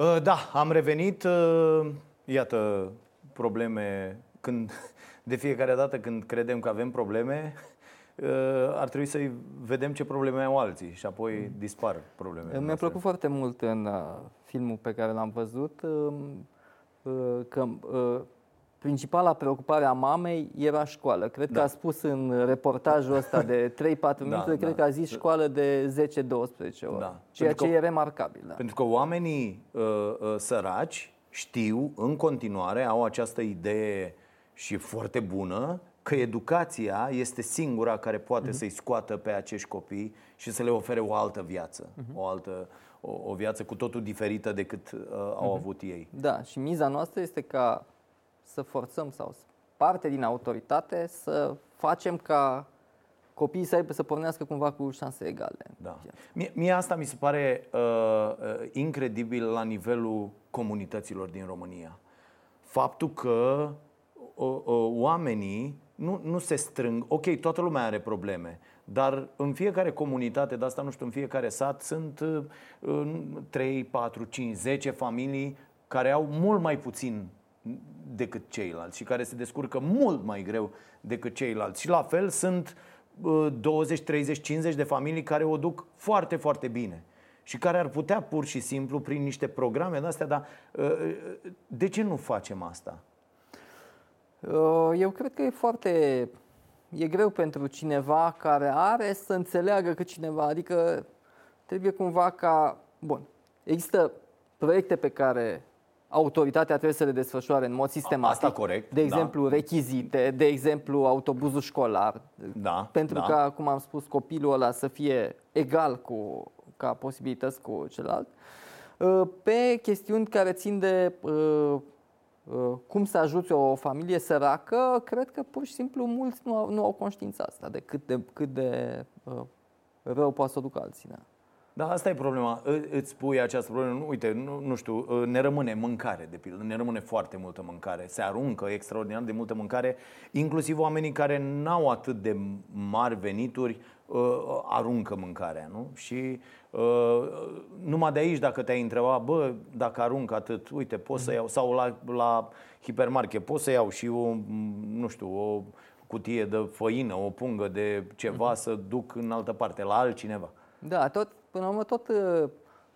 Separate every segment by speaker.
Speaker 1: Uh, da, am revenit. Uh, iată, probleme când de fiecare dată când credem că avem probleme, uh, ar trebui să vedem ce probleme au alții și apoi mm. dispar problemele.
Speaker 2: Mi-a plăcut foarte mult în filmul pe care l-am văzut um, că principala preocupare a mamei era școală. Cred da. că a spus în reportajul ăsta de 3-4 da, minute, da, cred că a zis școală de 10-12 ori. Da. Ceea pentru ce că, e remarcabil. Da.
Speaker 1: Pentru că oamenii uh, uh, săraci știu în continuare, au această idee și foarte bună, că educația este singura care poate uh-huh. să-i scoată pe acești copii și să le ofere o altă viață, uh-huh. o altă o, o viață cu totul diferită decât uh, au uh-huh. avut ei.
Speaker 2: Da, și miza noastră este ca să forțăm sau parte din autoritate să facem ca copiii să aibă să pornească cumva cu șanse egale.
Speaker 1: Da. Mie, mie asta mi se pare uh, uh, incredibil la nivelul comunităților din România. Faptul că uh, uh, oamenii nu, nu se strâng. Ok, toată lumea are probleme, dar în fiecare comunitate, de asta nu știu, în fiecare sat sunt uh, 3, 4, 5, 10 familii care au mult mai puțin decât ceilalți și care se descurcă mult mai greu decât ceilalți. Și la fel sunt 20, 30, 50 de familii care o duc foarte, foarte bine și care ar putea pur și simplu prin niște programe de astea, dar ă, ă, de ce nu facem asta?
Speaker 2: Ă, eu cred că e foarte e greu pentru cineva care are să înțeleagă că cineva, adică trebuie cumva ca, bun, există proiecte pe care autoritatea trebuie să le desfășoare în mod sistematic.
Speaker 1: Asta corect.
Speaker 2: De da. exemplu, da. rechizite, de exemplu, autobuzul școlar.
Speaker 1: Da.
Speaker 2: Pentru
Speaker 1: da.
Speaker 2: ca, cum am spus, copilul ăla să fie egal cu, ca posibilități cu celălalt. Uh, pe chestiuni care țin de uh, uh, cum să ajuți o familie săracă, cred că pur și simplu mulți nu au, nu au conștiința asta de cât de, cât de rău poate să o ducă alții. Da.
Speaker 1: Da, asta e problema. Îți pui această problemă. Uite, nu, nu știu, ne rămâne mâncare, de pildă. Ne rămâne foarte multă mâncare. Se aruncă extraordinar de multă mâncare. Inclusiv oamenii care n-au atât de mari venituri aruncă mâncarea, nu? Și numai de aici, dacă te-ai întrebat, bă, dacă arunc atât, uite, pot să iau, sau la, la hipermarket, pot să iau și o, nu știu, o cutie de făină, o pungă de ceva mhm. să duc în altă parte, la altcineva.
Speaker 2: Da, tot Până la urmă, tot uh,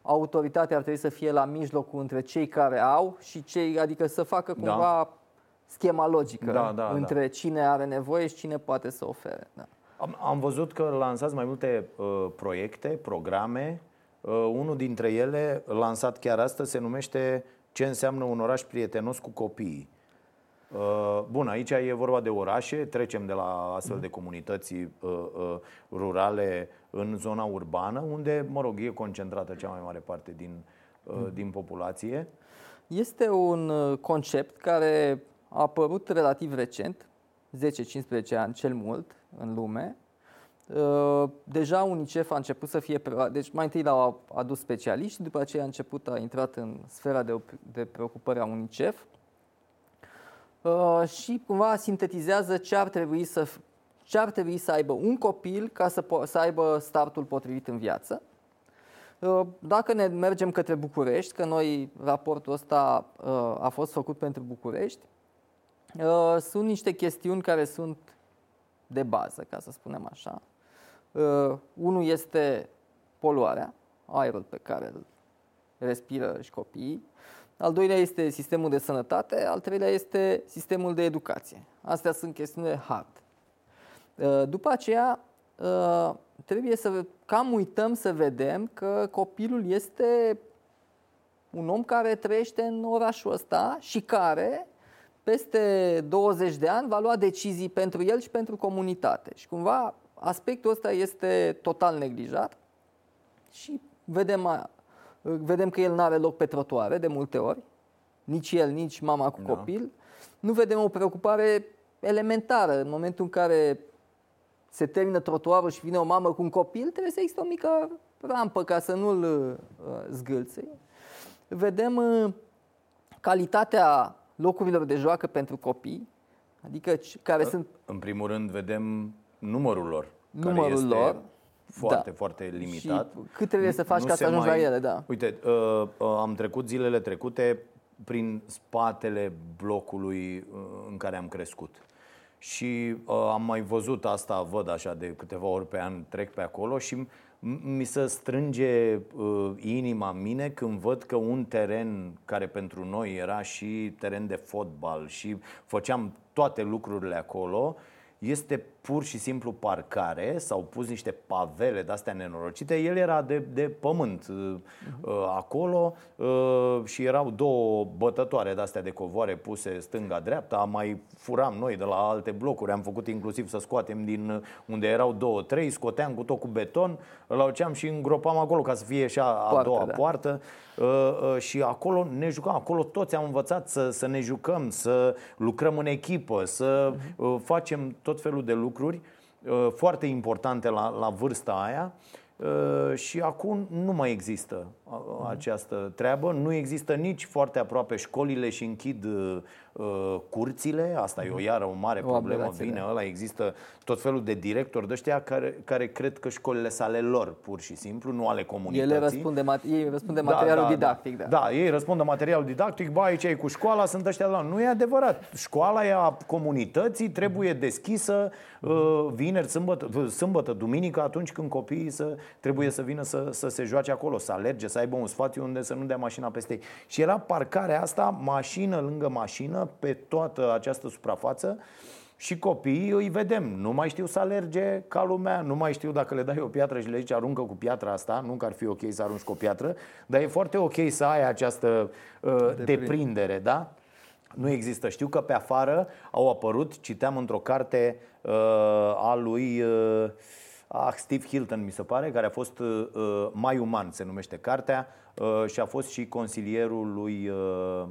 Speaker 2: autoritatea ar trebui să fie la mijlocul între cei care au și cei, adică să facă da. cumva da. schema logică da, da, între da. cine are nevoie și cine poate să ofere. Da.
Speaker 1: Am, am văzut că lansați mai multe uh, proiecte, programe. Uh, unul dintre ele, lansat chiar astăzi, se numește Ce înseamnă un oraș prietenos cu copiii. Uh, bun, aici e vorba de orașe, trecem de la astfel de comunități uh, uh, rurale în zona urbană, unde, mă rog, e concentrată cea mai mare parte din, din populație.
Speaker 2: Este un concept care a apărut relativ recent, 10-15 ani cel mult în lume. Deja UNICEF a început să fie, deci mai întâi l-au adus specialiști, după aceea a început, a intrat în sfera de, de preocupare a UNICEF Uh, și cumva sintetizează ce ar trebui să, ce ar trebui să aibă un copil ca să, să aibă startul potrivit în viață. Uh, dacă ne mergem către București, că noi raportul ăsta uh, a fost făcut pentru București, sunt niște chestiuni care sunt de bază, ca să spunem așa. Unul este poluarea, aerul pe care îl respiră și copiii al doilea este sistemul de sănătate, al treilea este sistemul de educație. Astea sunt chestiuni hard. Uh, după aceea, uh, trebuie să cam uităm să vedem că copilul este un om care trăiește în orașul ăsta și care peste 20 de ani va lua decizii pentru el și pentru comunitate. Și cumva aspectul ăsta este total neglijat și vedem vedem că el nu are loc pe trotuare de multe ori, nici el, nici mama cu da. copil. Nu vedem o preocupare elementară în momentul în care se termină trotuarul și vine o mamă cu un copil, trebuie să existe o mică rampă ca să nu-l uh, zgâlțe. Vedem uh, calitatea locurilor de joacă pentru copii, adică care în, sunt...
Speaker 1: În primul rând vedem numărul lor.
Speaker 2: Numărul lor,
Speaker 1: foarte, da. foarte limitat.
Speaker 2: Și cât trebuie să faci nu ca să ajungi mai... la ele, da.
Speaker 1: Uite, uh, uh, am trecut zilele trecute prin spatele blocului uh, în care am crescut. Și uh, am mai văzut asta, văd așa de câteva ori pe an, trec pe acolo și mi se strânge uh, inima mine când văd că un teren care pentru noi era și teren de fotbal și făceam toate lucrurile acolo, este pur și simplu parcare, s-au pus niște pavele de-astea nenorocite, el era de, de pământ uh, acolo uh, și erau două bătătoare de-astea de covoare puse stânga-dreapta, mai furam noi de la alte blocuri, am făcut inclusiv să scoatem din unde erau două, trei, scoteam cu tot cu beton, îl auceam și îngropam acolo ca să fie și a, a Poartă, doua da. poartă. Uh, uh, și acolo ne jucam, acolo toți am învățat să, să ne jucăm, să lucrăm în echipă, să uh, facem tot felul de lucruri lucruri uh, foarte importante la, la vârsta aia. uh, și acum nu mai există uh, această treabă. Nu există nici foarte aproape școlile și închid uh, curțile, asta e o iară o mare o problemă, vine ăla, există tot felul de directori de ăștia care, care cred că școlile sunt ale lor, pur și simplu, nu ale comunității.
Speaker 2: Ele răspund de, ei răspund de da, materialul da, didactic.
Speaker 1: Da. da, ei răspund de materialul didactic, ba aici e cu școala, sunt ăștia la... Nu e adevărat. Școala e a comunității, trebuie deschisă uh, vineri, sâmbătă, sâmbătă, duminică, atunci când copiii să, trebuie să vină să, să se joace acolo, să alerge, să aibă un spațiu unde să nu dea mașina peste ei. Și era parcarea asta, mașină lângă mașină, pe toată această suprafață și copiii îi vedem. Nu mai știu să alerge ca lumea, nu mai știu dacă le dai o piatră și le zici aruncă cu piatra asta, nu că ar fi ok să arunci cu o piatră, dar e foarte ok să ai această uh, deprindere, da? Nu există. Știu că pe afară au apărut, citeam într-o carte uh, a lui uh, ah, Steve Hilton, mi se pare, care a fost uh, Mai Uman, se numește cartea, uh, și a fost și consilierul lui uh,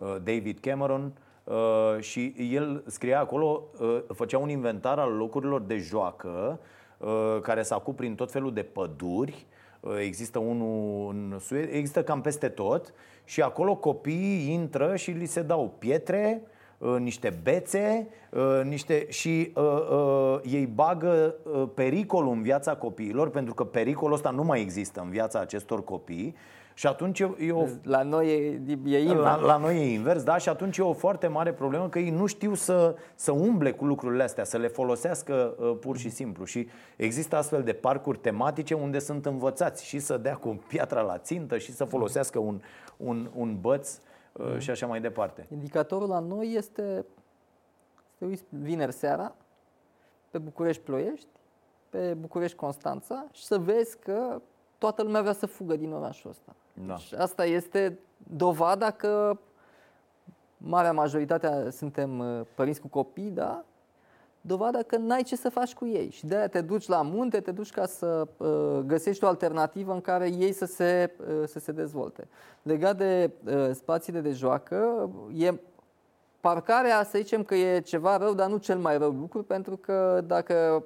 Speaker 1: Uh, David Cameron uh, și el scria acolo, uh, făcea un inventar al locurilor de joacă care s-a cu prin tot felul de păduri. Există unul în Suedia, există cam peste tot și acolo copiii intră și li se dau pietre, niște bețe niște, și uh, uh, ei bagă uh, pericolul în viața copiilor, pentru că pericolul ăsta nu mai există în viața acestor copii și atunci e o...
Speaker 2: La noi e, e invers.
Speaker 1: La, la noi e invers, da, și atunci e o foarte mare problemă că ei nu știu să, să umble cu lucrurile astea, să le folosească uh, pur și simplu. Și există astfel de parcuri tematice unde sunt învățați și să dea cu piatra la țintă și să folosească un, un, un băț uh, mm. și așa mai departe.
Speaker 2: Indicatorul la noi este, să uiți vineri seara, pe București Ploiești, pe București Constanța și să vezi că toată lumea vrea să fugă din orașul ăsta. Da. Și asta este dovada că marea majoritate suntem uh, părinți cu copii, da? Dovada că n-ai ce să faci cu ei și de-aia te duci la munte, te duci ca să uh, găsești o alternativă în care ei să se, uh, să se dezvolte. Legat de uh, spațiile de joacă, e parcarea, să zicem că e ceva rău, dar nu cel mai rău lucru, pentru că dacă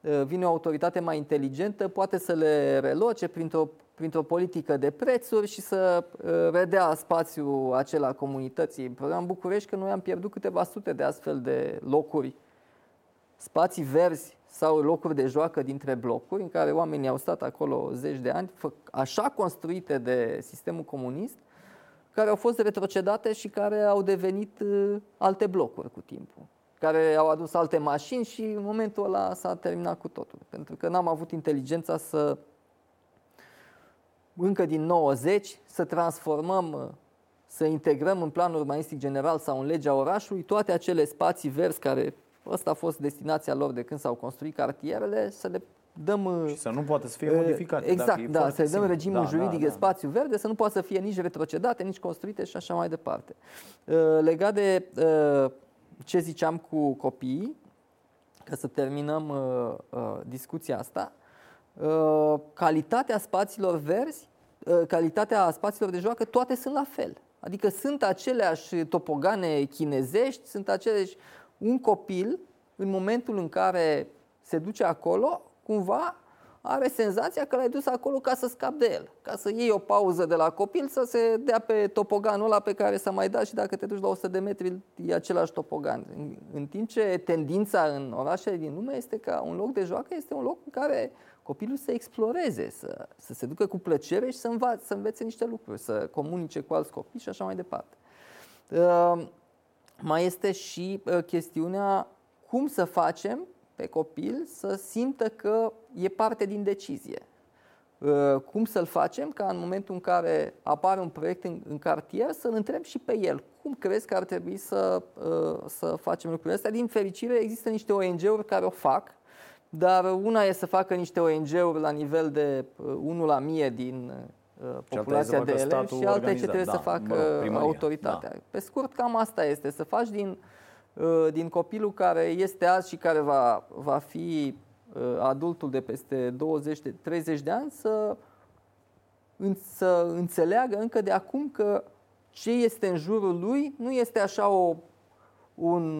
Speaker 2: uh, vine o autoritate mai inteligentă, poate să le reloce printr-o printr-o politică de prețuri și să uh, redea spațiul acela comunității. În programul București că noi am pierdut câteva sute de astfel de locuri, spații verzi sau locuri de joacă dintre blocuri în care oamenii au stat acolo zeci de ani, așa construite de sistemul comunist, care au fost retrocedate și care au devenit uh, alte blocuri cu timpul care au adus alte mașini și în momentul ăla s-a terminat cu totul. Pentru că n-am avut inteligența să încă din 90 să transformăm, să integrăm în planul urbanistic general sau în legea orașului toate acele spații verzi care ăsta a fost destinația lor de când s-au construit cartierele, să le dăm...
Speaker 1: Și să nu poată să fie modificate.
Speaker 2: Exact, da, să le dăm regimul da, juridic da, de spațiu verde, să nu poată să fie nici retrocedate, nici construite și așa mai departe. Legat de ce ziceam cu copiii, ca să terminăm discuția asta, Uh, calitatea spațiilor verzi, uh, calitatea spațiilor de joacă, toate sunt la fel. Adică sunt aceleași topogane chinezești, sunt aceleași... Un copil, în momentul în care se duce acolo, cumva are senzația că l-ai dus acolo ca să scapi de el, ca să iei o pauză de la copil, să se dea pe topoganul ăla pe care s-a mai dat și dacă te duci la 100 de metri e același topogan. În, în timp ce tendința în orașele din lume este ca un loc de joacă este un loc în care copilul să exploreze, să, să se ducă cu plăcere și să, înva- să învețe niște lucruri, să comunice cu alți copii și așa mai departe. Uh, mai este și uh, chestiunea cum să facem pe copil să simtă că e parte din decizie. Uh, cum să-l facem ca în momentul în care apare un proiect în, în cartier să-l întreb și pe el cum crezi că ar trebui să, uh, să facem lucrurile astea. Din fericire există niște ONG-uri care o fac, dar una e să facă niște ONG-uri la nivel de 1 uh, la 1000 din populația de elevi și alta e ce trebuie da, să facă mă, autoritatea. Da. Pe scurt, cam asta este, să faci din, din copilul care este azi și care va, va fi Uh, adultul de peste 20 de 30 de ani să, să înțeleagă încă de acum că ce este în jurul lui nu este așa o, un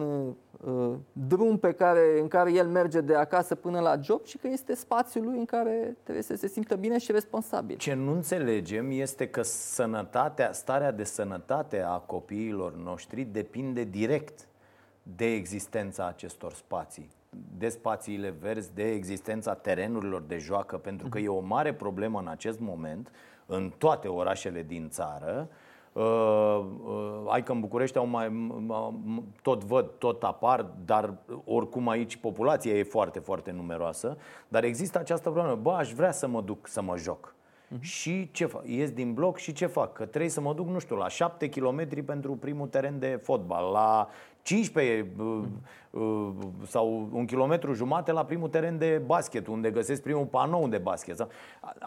Speaker 2: uh, drum pe care, în care el merge de acasă până la job, ci că este spațiul lui în care trebuie să se simtă bine și responsabil.
Speaker 1: Ce nu înțelegem este că sănătatea, starea de sănătate a copiilor noștri depinde direct de existența acestor spații de spațiile verzi, de existența terenurilor de joacă, pentru că e o mare problemă în acest moment în toate orașele din țară. Uh, uh, ai că în București au mai, tot văd, tot apar, dar oricum aici populația e foarte, foarte numeroasă. Dar există această problemă. Bă, aș vrea să mă duc să mă joc. Uh-huh. Și ce fac? Ies din bloc și ce fac? Că trebuie să mă duc, nu știu, la 7 km pentru primul teren de fotbal, la 15 uh, sau un kilometru jumate la primul teren de basket, unde găsesc primul panou de basket.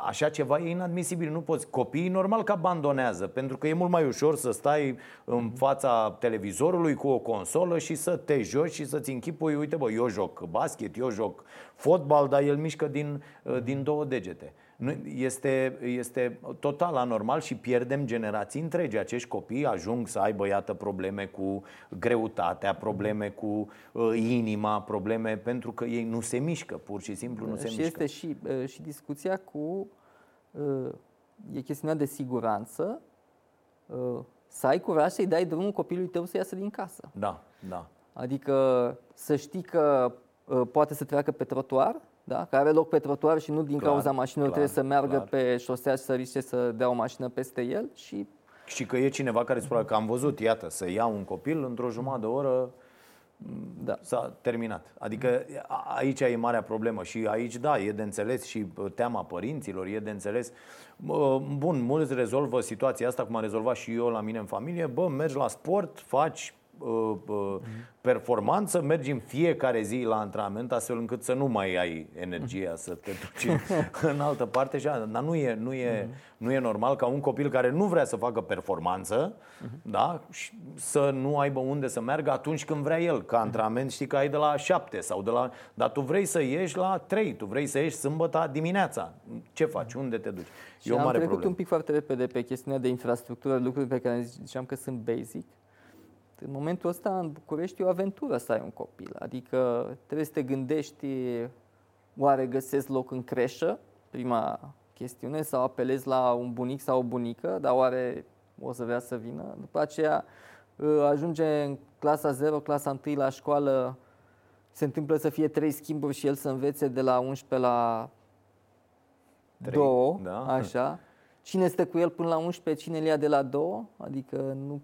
Speaker 1: Așa ceva e inadmisibil. Nu poți. Copiii normal că abandonează, pentru că e mult mai ușor să stai în fața televizorului cu o consolă și să te joci și să-ți închipui, uite bă, eu joc basket, eu joc fotbal, dar el mișcă din, uh, din două degete. Este, este total anormal și pierdem generații întregi. Acești copii ajung să aibă, iată, probleme cu greutatea, probleme cu uh, inima, probleme pentru că ei nu se mișcă, pur și simplu nu se
Speaker 2: și
Speaker 1: mișcă.
Speaker 2: Este și, uh, și discuția cu. Uh, e chestiunea de siguranță. Uh, să ai curaj să-i dai drumul copilului tău să iasă din casă.
Speaker 1: Da, da.
Speaker 2: Adică să știi că uh, poate să treacă pe trotuar, da? care are loc pe trotuar și nu din clar, cauza mașinilor clar, trebuie să meargă clar. pe șosea și să riște să dea o mașină peste el și
Speaker 1: și că e cineva care spune că am văzut, iată, să ia un copil într-o jumătate de oră da. s-a terminat. Adică aici e marea problemă și aici, da, e de înțeles și teama părinților, e de înțeles. Bun, mulți rezolvă situația asta, cum am rezolvat și eu la mine în familie. Bă, mergi la sport, faci Uh, uh, performanță, mergi în fiecare zi la antrenament astfel încât să nu mai ai energia să te duci în altă parte. Dar nu e, nu, e, nu e normal ca un copil care nu vrea să facă performanță da? să nu aibă unde să meargă atunci când vrea el. Ca antrenament știi că ai de la 7 sau de la... Dar tu vrei să ieși la 3, tu vrei să ieși sâmbătă dimineața. Ce faci? Unde te duci?
Speaker 2: Și e o mare am trecut problemă. un pic foarte repede pe chestiunea de infrastructură, lucruri pe care ziceam că sunt basic. În momentul ăsta, în București, e o aventură să ai un copil. Adică trebuie să te gândești, oare găsesc loc în creșă, prima chestiune, sau apelezi la un bunic sau o bunică, dar oare o să vrea să vină? După aceea ă, ajunge în clasa 0, clasa 1 la școală, se întâmplă să fie trei schimburi și el să învețe de la 11 la 3, 2, da. așa. Cine stă cu el până la 11, cine îl ia de la 2? Adică nu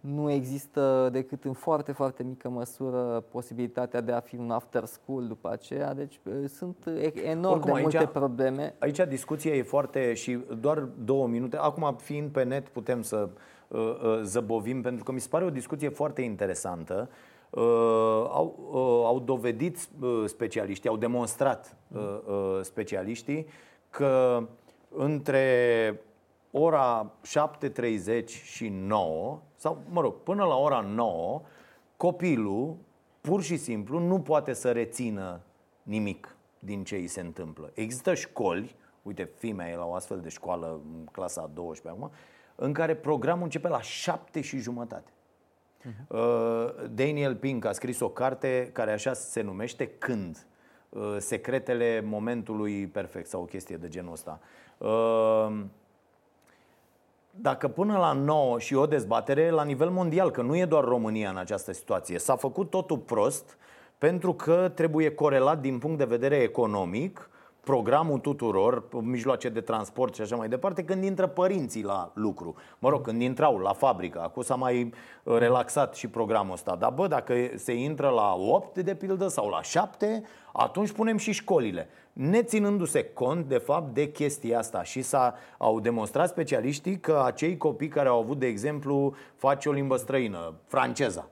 Speaker 2: nu există decât în foarte, foarte mică măsură posibilitatea de a fi un after school după aceea, deci sunt enorm Oricum, de aici, multe probleme.
Speaker 1: Aici discuția e foarte și doar două minute. Acum, fiind pe net, putem să uh, uh, zăbovim, pentru că mi se pare o discuție foarte interesantă. Uh, au, uh, au dovedit uh, specialiștii, au demonstrat uh, uh, specialiștii că între ora 7.30 și 9 sau, mă rog, până la ora 9, copilul pur și simplu nu poate să rețină nimic din ce îi se întâmplă. Există școli, uite, fimea e la o astfel de școală, clasa 12 acum, în care programul începe la 7 și jumătate. Uh-huh. Daniel Pink a scris o carte care așa se numește Când? Uh, secretele momentului perfect sau o chestie de genul ăsta. Uh, dacă până la 9 și o dezbatere la nivel mondial, că nu e doar România în această situație, s-a făcut totul prost pentru că trebuie corelat din punct de vedere economic programul tuturor, mijloace de transport și așa mai departe, când intră părinții la lucru. Mă rog, când intrau la fabrică. Acum s-a mai uh, relaxat și programul ăsta. Dar bă, dacă se intră la 8 de pildă sau la 7, atunci punem și școlile. Neținându-se cont, de fapt, de chestia asta. Și s-a, au demonstrat specialiștii că acei copii care au avut, de exemplu, face o limbă străină, franceza,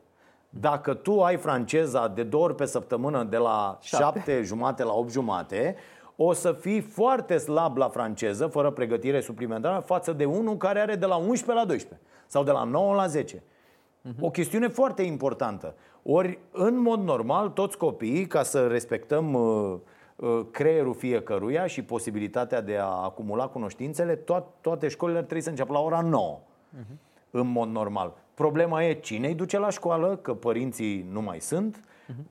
Speaker 1: dacă tu ai franceza de două ori pe săptămână de la
Speaker 2: Șapte.
Speaker 1: 7 jumate la 8 jumate, o să fii foarte slab la franceză, fără pregătire suplimentară, față de unul care are de la 11 la 12 sau de la 9 la 10. O chestiune foarte importantă. Ori, în mod normal, toți copiii, ca să respectăm uh, uh, creierul fiecăruia și posibilitatea de a acumula cunoștințele, to- toate școlile ar trebui să înceapă la ora 9 în mod normal. Problema e cine îi duce la școală, că părinții nu mai sunt,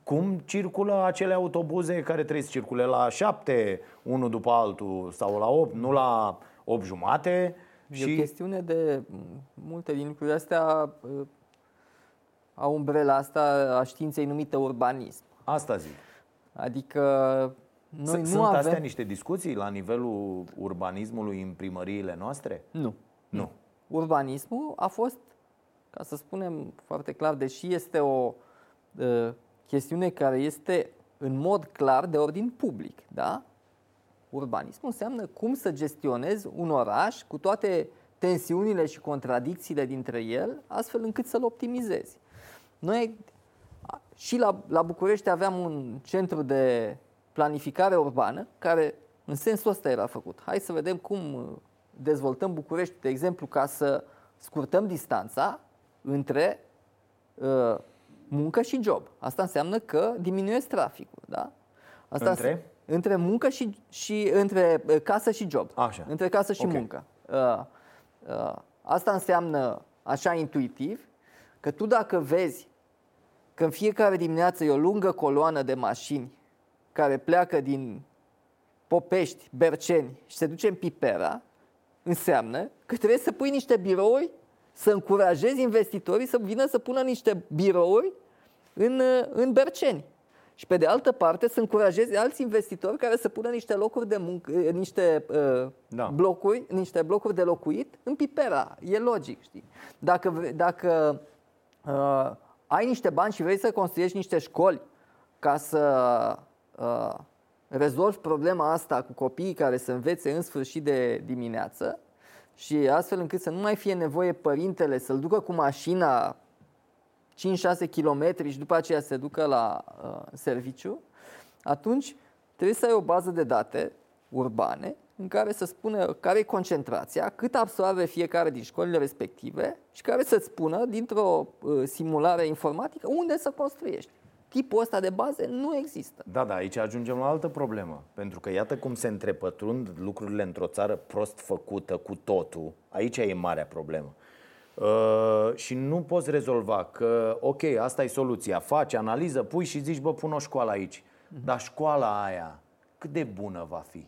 Speaker 1: cum circulă acele autobuze care trebuie să circule la 7, unul după altul, sau la 8, nu la 8 jumate.
Speaker 2: E o chestiune de m, multe din lucrurile astea uh, au umbrela asta a științei numită urbanism.
Speaker 1: asta zic.
Speaker 2: Adică noi
Speaker 1: Noi
Speaker 2: nu
Speaker 1: Sunt
Speaker 2: avem...
Speaker 1: astea niște discuții la nivelul urbanismului în primăriile noastre?
Speaker 2: Nu.
Speaker 1: Nu.
Speaker 2: Urbanismul a fost, ca să spunem foarte clar, deși este o uh, chestiune care este în mod clar de ordin public, da? Urbanismul înseamnă cum să gestionezi un oraș cu toate tensiunile și contradicțiile dintre el, astfel încât să-l optimizezi. Noi a- și la, la București aveam un centru de planificare urbană care în sensul ăsta era făcut. Hai să vedem cum uh, dezvoltăm București, de exemplu, ca să scurtăm distanța între uh, muncă și job. Asta înseamnă că diminuezi traficul, da? Asta
Speaker 1: Între?
Speaker 2: înse- între muncă și, și între uh, casă și job.
Speaker 1: Așa.
Speaker 2: Între casă și
Speaker 1: Ok.
Speaker 2: muncă. Uh, uh, asta înseamnă, așa intuitiv, că tu dacă vezi că în fiecare dimineață e o lungă coloană de mașini care pleacă din Popești, Berceni și se duce în Pipera, înseamnă că trebuie să pui niște birouri, să încurajezi investitorii să vină să pună niște birouri în, uh, în Berceni. Și pe de altă parte să încurajezi alți investitori care să pună niște locuri de muncă, uh, niște uh,
Speaker 1: Da.
Speaker 2: blocuri, niște blocuri de locuit în Pipera. E logic, știi? Dacă, vre- dacă uh, ai niște bani și vrei să construiești niște școli ca să uh, rezolvi problema asta cu copiii care să învețe în sfârșit de dimineață și astfel încât să nu mai fie nevoie părintele să-l ducă cu mașina 5-6 km și după aceea se ducă la uh, serviciu, atunci trebuie să ai o bază de date urbane în care să spună care e concentrația, cât absorbe fiecare din școlile respective și care să-ți spună dintr-o uh, simulare informatică unde să construiești. Tipul ăsta de baze nu există.
Speaker 1: Da, da, aici ajungem la altă problemă. Pentru că iată cum se întrepătrund lucrurile într-o țară prost făcută cu totul. Aici e marea problemă. Uh, și nu poți rezolva că, ok, asta e soluția, faci analiză, pui și zici, bă, pun o școală aici. Dar școala aia, cât de bună va fi?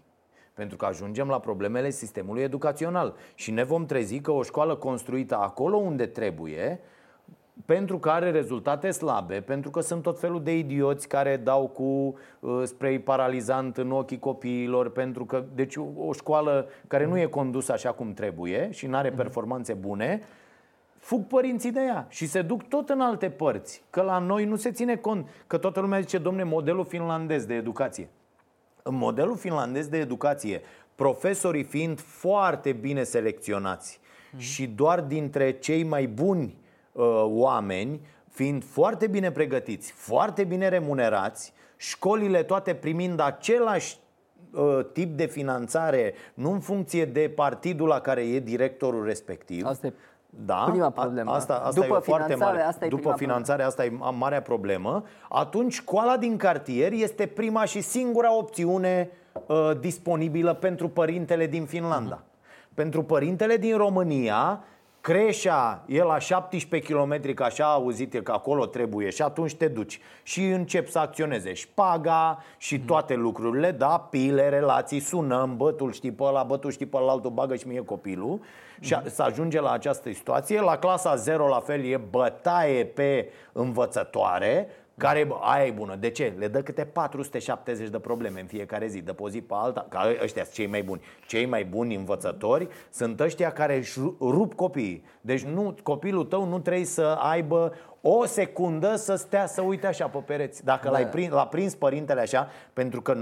Speaker 1: Pentru că ajungem la problemele sistemului educațional și ne vom trezi că o școală construită acolo unde trebuie, pentru că are rezultate slabe, pentru că sunt tot felul de idioți care dau cu uh, spray paralizant în ochii copiilor, pentru că, deci o, o școală care nu e condusă așa cum trebuie și nu are performanțe bune, fug părinții de ea și se duc tot în alte părți. Că la noi nu se ține cont, că toată lumea zice, domne, modelul finlandez de educație. În modelul finlandez de educație, profesorii fiind foarte bine selecționați și doar dintre cei mai buni uh, oameni, fiind foarte bine pregătiți, foarte bine remunerați, școlile toate primind același uh, tip de finanțare, nu în funcție de partidul la care e directorul respectiv.
Speaker 2: Asta e
Speaker 1: da,
Speaker 2: prima
Speaker 1: a-
Speaker 2: problemă.
Speaker 1: Asta, asta
Speaker 2: După
Speaker 1: e foarte
Speaker 2: finanțare,
Speaker 1: mare.
Speaker 2: asta e
Speaker 1: După
Speaker 2: prima
Speaker 1: finanțare, asta e ma- marea problemă. Atunci, școala din cartier este prima și singura opțiune uh, disponibilă pentru părintele din Finlanda. Pentru părintele din România, creșa e la 17 km, că așa a auzit el că acolo trebuie și atunci te duci și începi să acționeze. Șpaga și toate lucrurile, da, pile, relații, sunăm, bă, tu știi pe ăla, bă, tu știi pe ăla, altul bagă și mie copilul. Și a, să ajunge la această situație. La clasa 0 la fel e bătaie pe învățătoare, Care, bă, aia e bună. De ce? Le dă câte 470 de probleme în fiecare zi, de pe o zi pe alta. Ca ăștia sunt cei mai buni. Cei mai buni învățători sunt ăștia care își rup copiii. Deci nu, copilul tău nu trebuie să aibă o secundă să stea să uite așa pe pereți. Dacă da. l-ai prins, l-a prins părintele așa, pentru că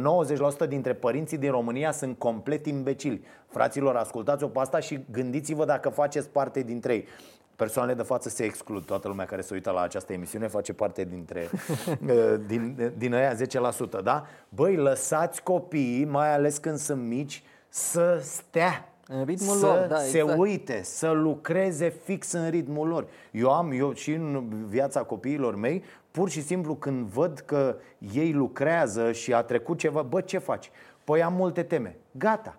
Speaker 1: 90% dintre părinții din România sunt complet imbecili. Fraților, ascultați-o pe asta și gândiți-vă dacă faceți parte dintre ei. Persoanele de față se exclud. Toată lumea care se uită la această emisiune face parte dintre uh, din, din aia 10%, da? Băi, lăsați copiii, mai ales când sunt mici, să stea
Speaker 2: în ritmul
Speaker 1: să
Speaker 2: lor, da,
Speaker 1: se
Speaker 2: exact.
Speaker 1: uite, să lucreze fix în ritmul lor. Eu am, eu și în viața copiilor mei, pur și simplu când văd că ei lucrează și a trecut ceva, bă, ce faci? Păi am multe teme. Gata.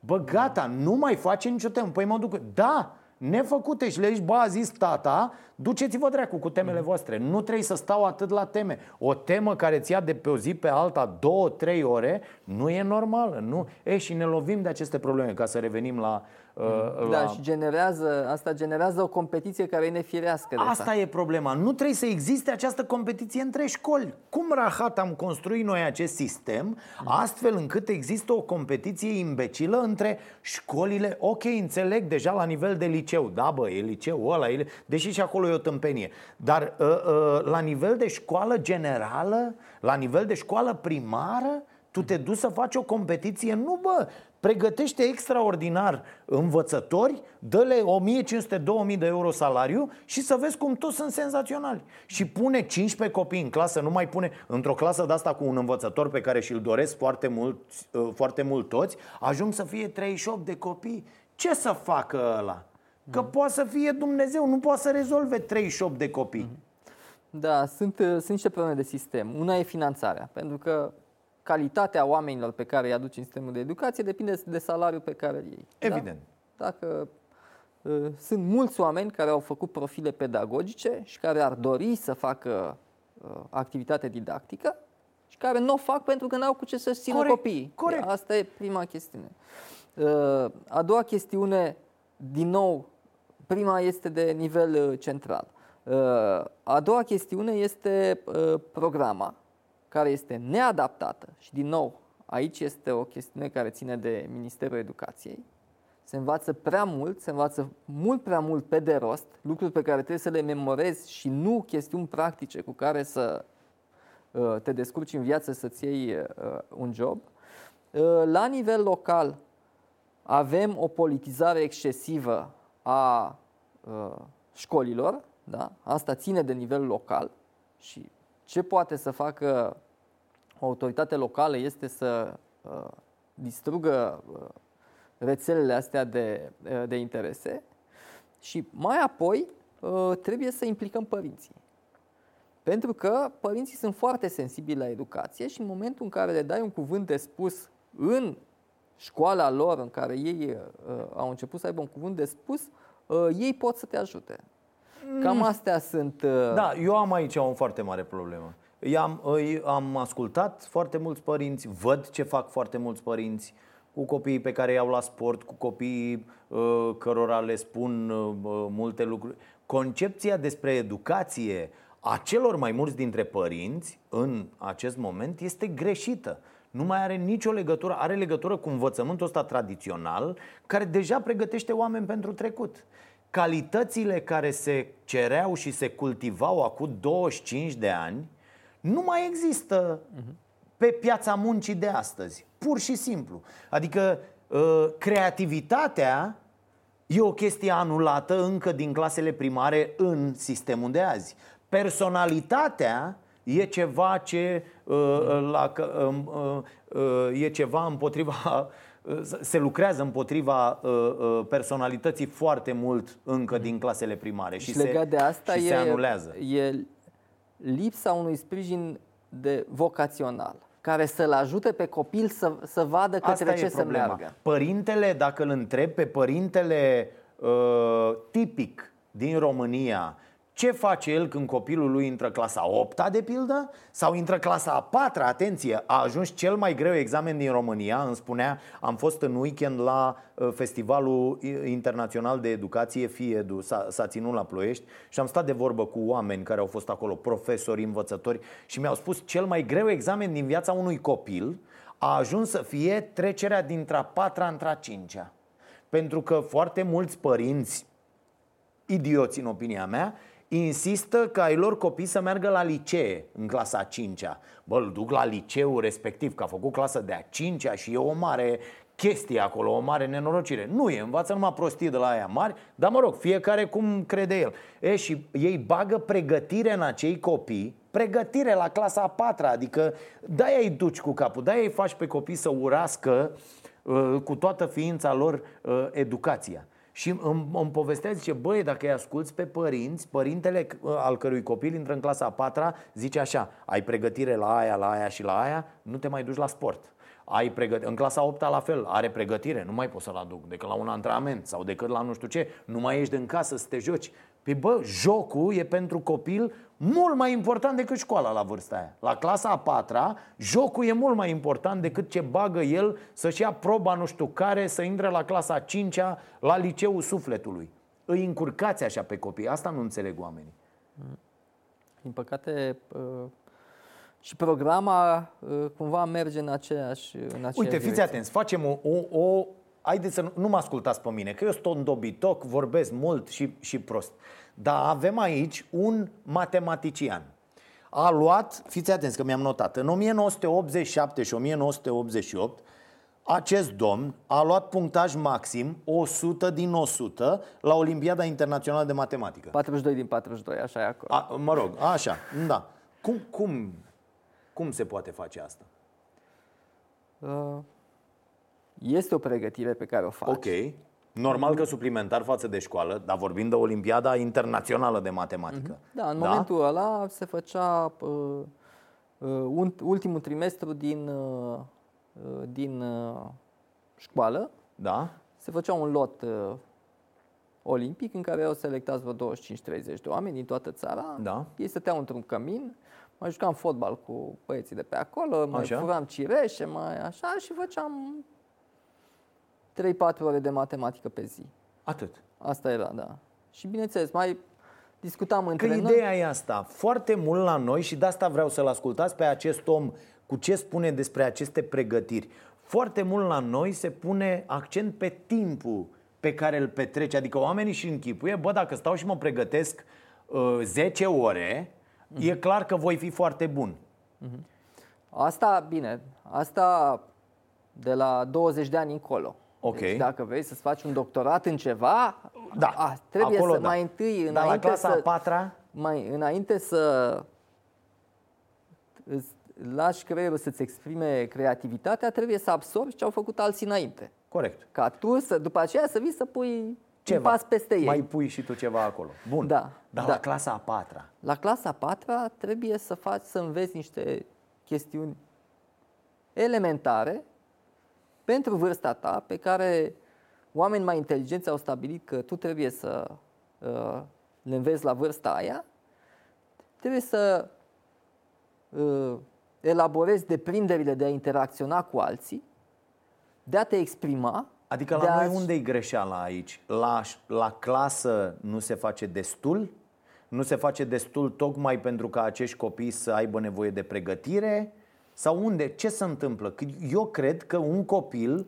Speaker 1: Bă, gata, nu mai face nicio temă. Păi mă duc. Da, nefăcute și le zici, bă, a zis tata, duceți-vă dracu cu temele voastre. Nu trebuie să stau atât la teme. O temă care ți ia de pe o zi pe alta două, trei ore, nu e normală. Nu. E, și ne lovim de aceste probleme, ca să revenim la... Uh,
Speaker 2: Da,
Speaker 1: la...
Speaker 2: și generează, asta generează o competiție care e nefirească. De
Speaker 1: Asta e problema. Nu trebuie să existe această competiție între școli. Cum rahat am construit noi acest sistem astfel încât există o competiție imbecilă între școlile, ok, înțeleg deja la nivel de liceu, da bă, e liceu ăla, e... deși și acolo e o tâmpenie, dar uh, uh, la nivel de școală generală, la nivel de școală primară, tu te duci să faci o competiție, nu bă, pregătește extraordinar învățători, dă-le 1500-2000 de euro salariu și să vezi cum toți sunt senzaționali. Și pune 15 copii în clasă, nu mai pune într-o clasă de asta cu un învățător pe care și-l doresc foarte mult, uh, foarte mult toți, ajung să fie 38 de copii. Ce să facă ăla? Că poate să fie Dumnezeu, nu poate să rezolve 38 de copii.
Speaker 2: Da, sunt, uh, sunt niște probleme de sistem. Una e finanțarea, pentru că calitatea oamenilor pe care îi aduci în sistemul de educație depinde de salariul pe care îl iei.
Speaker 1: Evident.
Speaker 2: Da? Dacă uh, sunt mulți oameni care au făcut profile pedagogice și care ar dori să facă uh, activitate didactică și care nu o fac pentru că n-au cu ce să-și țină
Speaker 1: Corect,
Speaker 2: copiii.
Speaker 1: corect.
Speaker 2: Asta e prima chestiune. Uh, a doua chestiune, din nou, prima este de nivel uh, central. Uh, a doua chestiune este uh, programa, care este neadaptată și, din nou, aici este o chestiune care ține de Ministerul Educației. Se învață prea mult, se învață mult prea mult pe de rost, lucruri pe care trebuie să le memorezi și nu chestiuni practice cu care să uh, te descurci în viață să-ți iei uh, un job. Uh, La nivel local avem o politizare excesivă a uh, școlilor, da? asta ține de nivel local și ce poate să facă o autoritate locală este să uh, distrugă uh, rețelele astea de, uh, de interese și mai apoi uh, trebuie să implicăm părinții. Pentru că părinții sunt foarte sensibili la educație și în momentul în care le dai un cuvânt de spus în școala lor, în care ei uh, au început să aibă un cuvânt de spus, uh, ei pot să te ajute. Cam astea sunt. Uh,
Speaker 1: Da, eu am aici o foarte mare problemă. I-am, îi- am ascultat foarte mulți părinți, văd ce fac foarte mulți părinți cu copiii pe care i-au la sport, cu copiii uh, cărora le spun uh, uh, multe lucruri. Concepția despre educație a celor mai mulți dintre părinți în acest moment este greșită. Nu mai are nicio legătură, are legătură cu învățământul ăsta tradițional care deja pregătește oameni pentru trecut calitățile care se cereau și se cultivau acum 25 de ani nu mai există pe piața muncii de astăzi. Pur și simplu. Adică uh, creativitatea e o chestie anulată încă din clasele primare în sistemul de azi. Personalitatea e ceva ce uh, la, uh, uh, uh, e ceva împotriva uh, se lucrează împotriva uh, uh, personalității foarte mult încă din clasele primare și,
Speaker 2: și legat
Speaker 1: se,
Speaker 2: de asta
Speaker 1: și
Speaker 2: e,
Speaker 1: se anulează.
Speaker 2: e lipsa unui sprijin de vocațional care să-l ajute pe copil să, să vadă către
Speaker 1: Asta
Speaker 2: ce
Speaker 1: e
Speaker 2: să
Speaker 1: problema.
Speaker 2: meargă.
Speaker 1: Părintele, dacă îl întreb pe părintele uh, tipic din România ce face el când copilul lui intră clasa 8 de pildă sau intră clasa a 4 atenție, a ajuns cel mai greu examen din România, îmi spunea, am fost în weekend la uh, Festivalul Internațional de Educație FIEDU, s-a, s-a ținut la Ploiești și am stat de vorbă cu oameni care au fost acolo, profesori, învățători și mi-au spus cel mai greu examen din viața unui copil a ajuns să fie trecerea dintre a patra între a cincea. Pentru că foarte mulți părinți, idioți în opinia mea, insistă ca ai lor copii să meargă la licee în clasa a 5 -a. Bă, îl duc la liceu respectiv, că a făcut clasa de a 5 și e o mare chestie acolo, o mare nenorocire. Nu e, învață numai prostii de la aia mari, dar mă rog, fiecare cum crede el. E, și ei bagă pregătire în acei copii, pregătire la clasa a patra, adică de-aia îi duci cu capul, de-aia îi faci pe copii să urască uh, cu toată ființa lor uh, educația. Și îmi, îmi povestea, zice, băi, dacă îi asculți pe părinți, părintele al cărui copil intră în clasa a patra, zice așa, ai pregătire la aia, la aia și la aia, nu te mai duci la sport. Ai pregătire. În clasa 8 la fel, are pregătire, nu mai poți să-l aduc decât la un antrenament sau decât la nu știu ce, nu mai ești în casă să te joci. Păi bă, jocul e pentru copil mult mai important decât școala la vârsta aia. La clasa a patra, jocul e mult mai important decât ce bagă el să-și ia proba nu știu care, să intre la clasa a cincea, la liceul sufletului. Îi încurcați așa pe copii. Asta nu înțeleg oamenii.
Speaker 2: Din păcate, uh, și programa uh, cumva merge în aceeași, în aceeași
Speaker 1: Uite, fiți atenți, facem o, o, o haideți să nu, nu mă ascultați pe mine, că eu sunt un dobitoc, vorbesc mult și, și prost. Dar avem aici un matematician. A luat, fiți atenți că mi-am notat, în 1987 și 1988, acest domn a luat punctaj maxim 100 din 100 la Olimpiada Internațională de Matematică.
Speaker 2: 42 din 42, așa e acolo.
Speaker 1: A, mă rog, așa, da. Cum, cum, cum se poate face asta?
Speaker 2: Uh, este o pregătire pe care o faci.
Speaker 1: Ok. Normal că suplimentar față de școală, dar vorbim de Olimpiada Internațională de Matematică.
Speaker 2: Mhm. Da, în da? momentul ăla se făcea uh, uh, ultimul trimestru din, uh, uh, din uh, școală.
Speaker 1: Da.
Speaker 2: Se făcea un lot uh, olimpic în care au selectat vreo 25-30 de oameni din toată țara.
Speaker 1: Da.
Speaker 2: Ei stăteau într-un cămin, mai jucam fotbal cu băieții de pe acolo, mai așa. furam cireșe, mai așa și făceam 3-4 ore de matematică pe zi.
Speaker 1: Atât.
Speaker 2: Asta era, da. Și bineînțeles, mai discutam între
Speaker 1: că
Speaker 2: noi.
Speaker 1: ideea e asta. Foarte mult la noi și de asta vreau să-l ascultați pe acest om cu ce spune despre aceste pregătiri. Foarte mult la noi se pune accent pe timpul pe care îl petrece. Adică oamenii și închipuie, bă, dacă stau și mă pregătesc uh, 10 ore, mm-hmm. e clar că voi fi foarte bun. Mm-hmm.
Speaker 2: Asta, bine, asta de la 20 de ani încolo.
Speaker 1: Ok. Deci
Speaker 2: dacă vrei să-ți faci un doctorat în ceva,
Speaker 1: da.
Speaker 2: a, trebuie
Speaker 1: Acolo,
Speaker 2: să
Speaker 1: da.
Speaker 2: mai întâi,
Speaker 1: Dar
Speaker 2: înainte
Speaker 1: la clasa
Speaker 2: să,
Speaker 1: a patra?
Speaker 2: Mai, înainte să îți lași creierul să-ți exprime creativitatea, trebuie să absorbi ce au făcut alții înainte.
Speaker 1: Corect.
Speaker 2: Ca tu, să, după aceea, să vii să pui
Speaker 1: ceva.
Speaker 2: un pas peste ei.
Speaker 1: Mai pui și tu ceva acolo. Bun.
Speaker 2: Da.
Speaker 1: Dar
Speaker 2: da.
Speaker 1: la clasa a patra?
Speaker 2: La clasa a patra trebuie să faci, să înveți niște chestiuni elementare pentru vârsta ta, pe care oameni mai inteligenți au stabilit că tu trebuie să uh, le înveți la vârsta aia, trebuie să uh, elaborezi deprinderile de a interacționa cu alții, de a te exprima.
Speaker 1: Adică la noi unde e greșeala aici? La, la clasă nu se face destul? Nu se face destul tocmai pentru ca acești copii să aibă nevoie de pregătire? Sau unde? Ce se întâmplă? Eu cred că un copil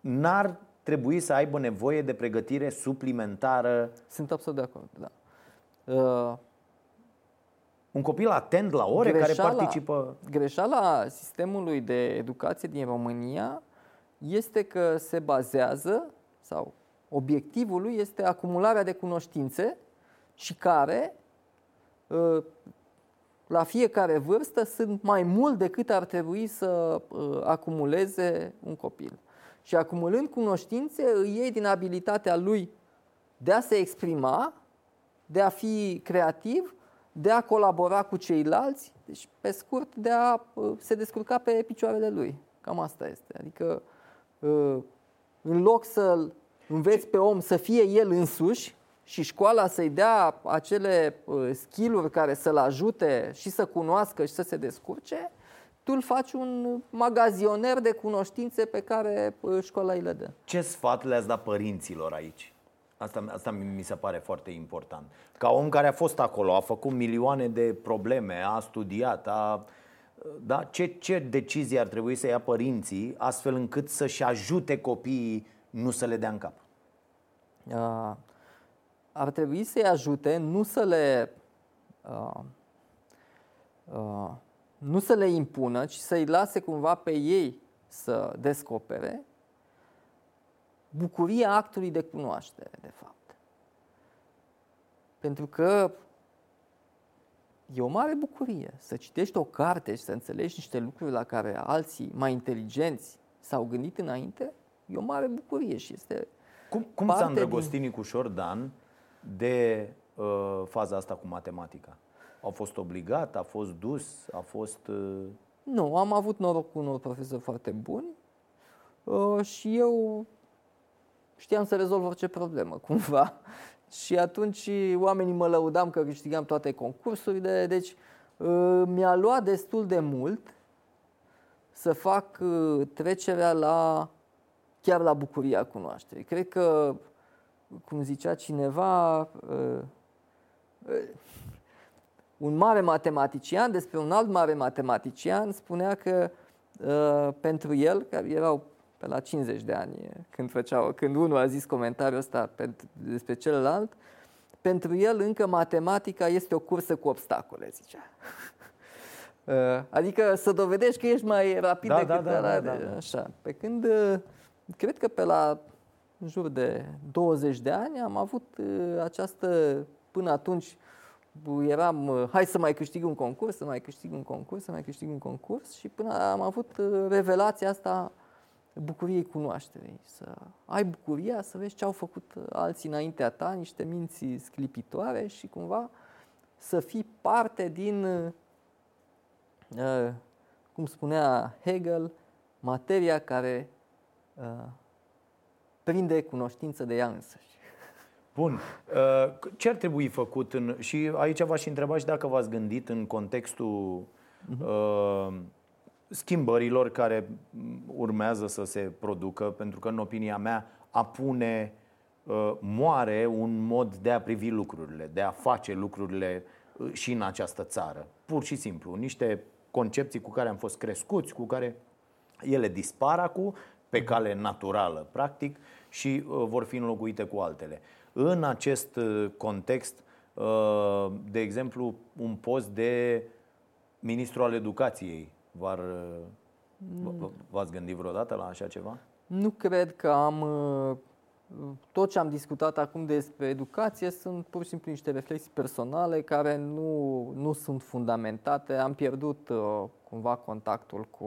Speaker 1: n-ar trebui să aibă nevoie de pregătire suplimentară.
Speaker 2: Sunt absolut de acord, da. Uh,
Speaker 1: un copil atent la ore greșeala, care participă.
Speaker 2: Greșeala sistemului de educație din România este că se bazează, sau obiectivul lui este acumularea de cunoștințe și care uh, la fiecare vârstă sunt mai mult decât ar trebui să uh, acumuleze un copil. Și acumulând cunoștințe, îi iei din abilitatea lui de a se exprima, de a fi creativ, de a colabora cu ceilalți, deci pe scurt de a uh, se descurca pe picioarele lui. Cam asta este. Adică uh, în loc să înveți pe om să fie el însuși, și școala să-i dea acele uh, skill-uri care să-l ajute și să cunoască și să se descurce, tu îl faci un magazioner de cunoștințe pe care uh, școala îi le dă.
Speaker 1: Ce sfat le-ați dat părinților aici? Asta, asta mi se pare foarte important. Ca om care a fost acolo, a făcut milioane de probleme, a studiat, a, da? ce, ce decizii ar trebui să ia părinții astfel încât să-și ajute copiii nu să le dea în cap?
Speaker 2: Uh, ar trebui să-i ajute nu să le uh, uh, nu să le impună, ci să-i lase cumva pe ei să descopere bucuria actului de cunoaștere, de fapt. Pentru că e o mare bucurie să citești o carte și să înțelegi niște lucruri la care alții mai inteligenți s-au gândit înainte, e o mare bucurie și este
Speaker 1: Cum, cum s-a îndrăgostit din... Nicușor Dan de uh, faza asta cu matematica? Au fost obligat, a fost dus, a fost... Uh...
Speaker 2: Nu, am avut noroc cu unor profesori foarte buni uh, și eu știam să rezolv orice problemă, cumva. Și atunci oamenii mă lăudam că câștigam toate concursurile, deci uh, mi-a luat destul de mult să fac uh, trecerea la chiar la bucuria cunoașterii. Cred că, cum zicea cineva, uh, un mare matematician despre un alt mare matematician spunea că pentru el, care erau pe la 50 de ani, când, făceau, când unul a zis comentariul ăsta despre celălalt, pentru el încă matematica este o cursă cu obstacole, zicea. Uh, adică să dovedești că ești mai rapid
Speaker 1: da,
Speaker 2: decât
Speaker 1: da, da, da, da, da.
Speaker 2: așa. Pe când uh, cred că pe la în jur de 20 de ani am avut uh, această până atunci eram, hai să mai câștig un concurs, să mai câștig un concurs, să mai câștig un concurs și până am avut revelația asta bucuriei cunoașterii, să ai bucuria să vezi ce au făcut alții înaintea ta, niște minți sclipitoare și cumva să fii parte din, uh, cum spunea Hegel, materia care uh, prinde cunoștință de ea însăși.
Speaker 1: Bun. Uh, ce ar trebui făcut? În, și aici v-aș întreba și dacă v-ați gândit în contextul uh-huh. uh, schimbărilor care urmează să se producă, pentru că, în opinia mea, apune, uh, moare un mod de a privi lucrurile, de a face lucrurile uh, și în această țară. Pur și simplu. Niște concepții cu care am fost crescuți, cu care ele dispar acum, pe cale naturală, practic, și uh, vor fi înlocuite cu altele. În acest context, de exemplu, un post de ministru al educației V-ar, v-ați gândit vreodată la așa ceva?
Speaker 2: Nu cred că am. Uh, tot ce am discutat acum despre educație sunt pur și simplu niște reflexii personale care nu, nu sunt fundamentate. Am pierdut uh, cumva contactul cu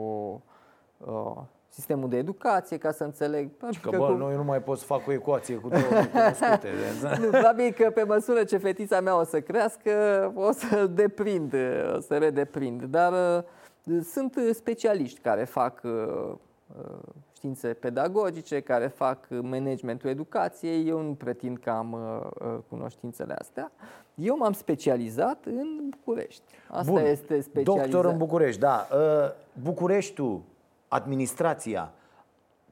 Speaker 2: uh, sistemul de educație ca să înțeleg.
Speaker 1: Și că, că bă, cu... noi nu mai pot să fac o ecuație cu două cunoscute.
Speaker 2: nu, probabil că pe măsură ce fetița mea o să crească, o să deprind, o să redeprind. Dar uh, sunt uh, specialiști care fac uh, uh, științe pedagogice, care fac managementul educației. Eu nu pretind că am cunoștințele astea. Eu m-am specializat în București. Asta Bun. este specializarea.
Speaker 1: Doctor în București, da. Bucureștiul, administrația,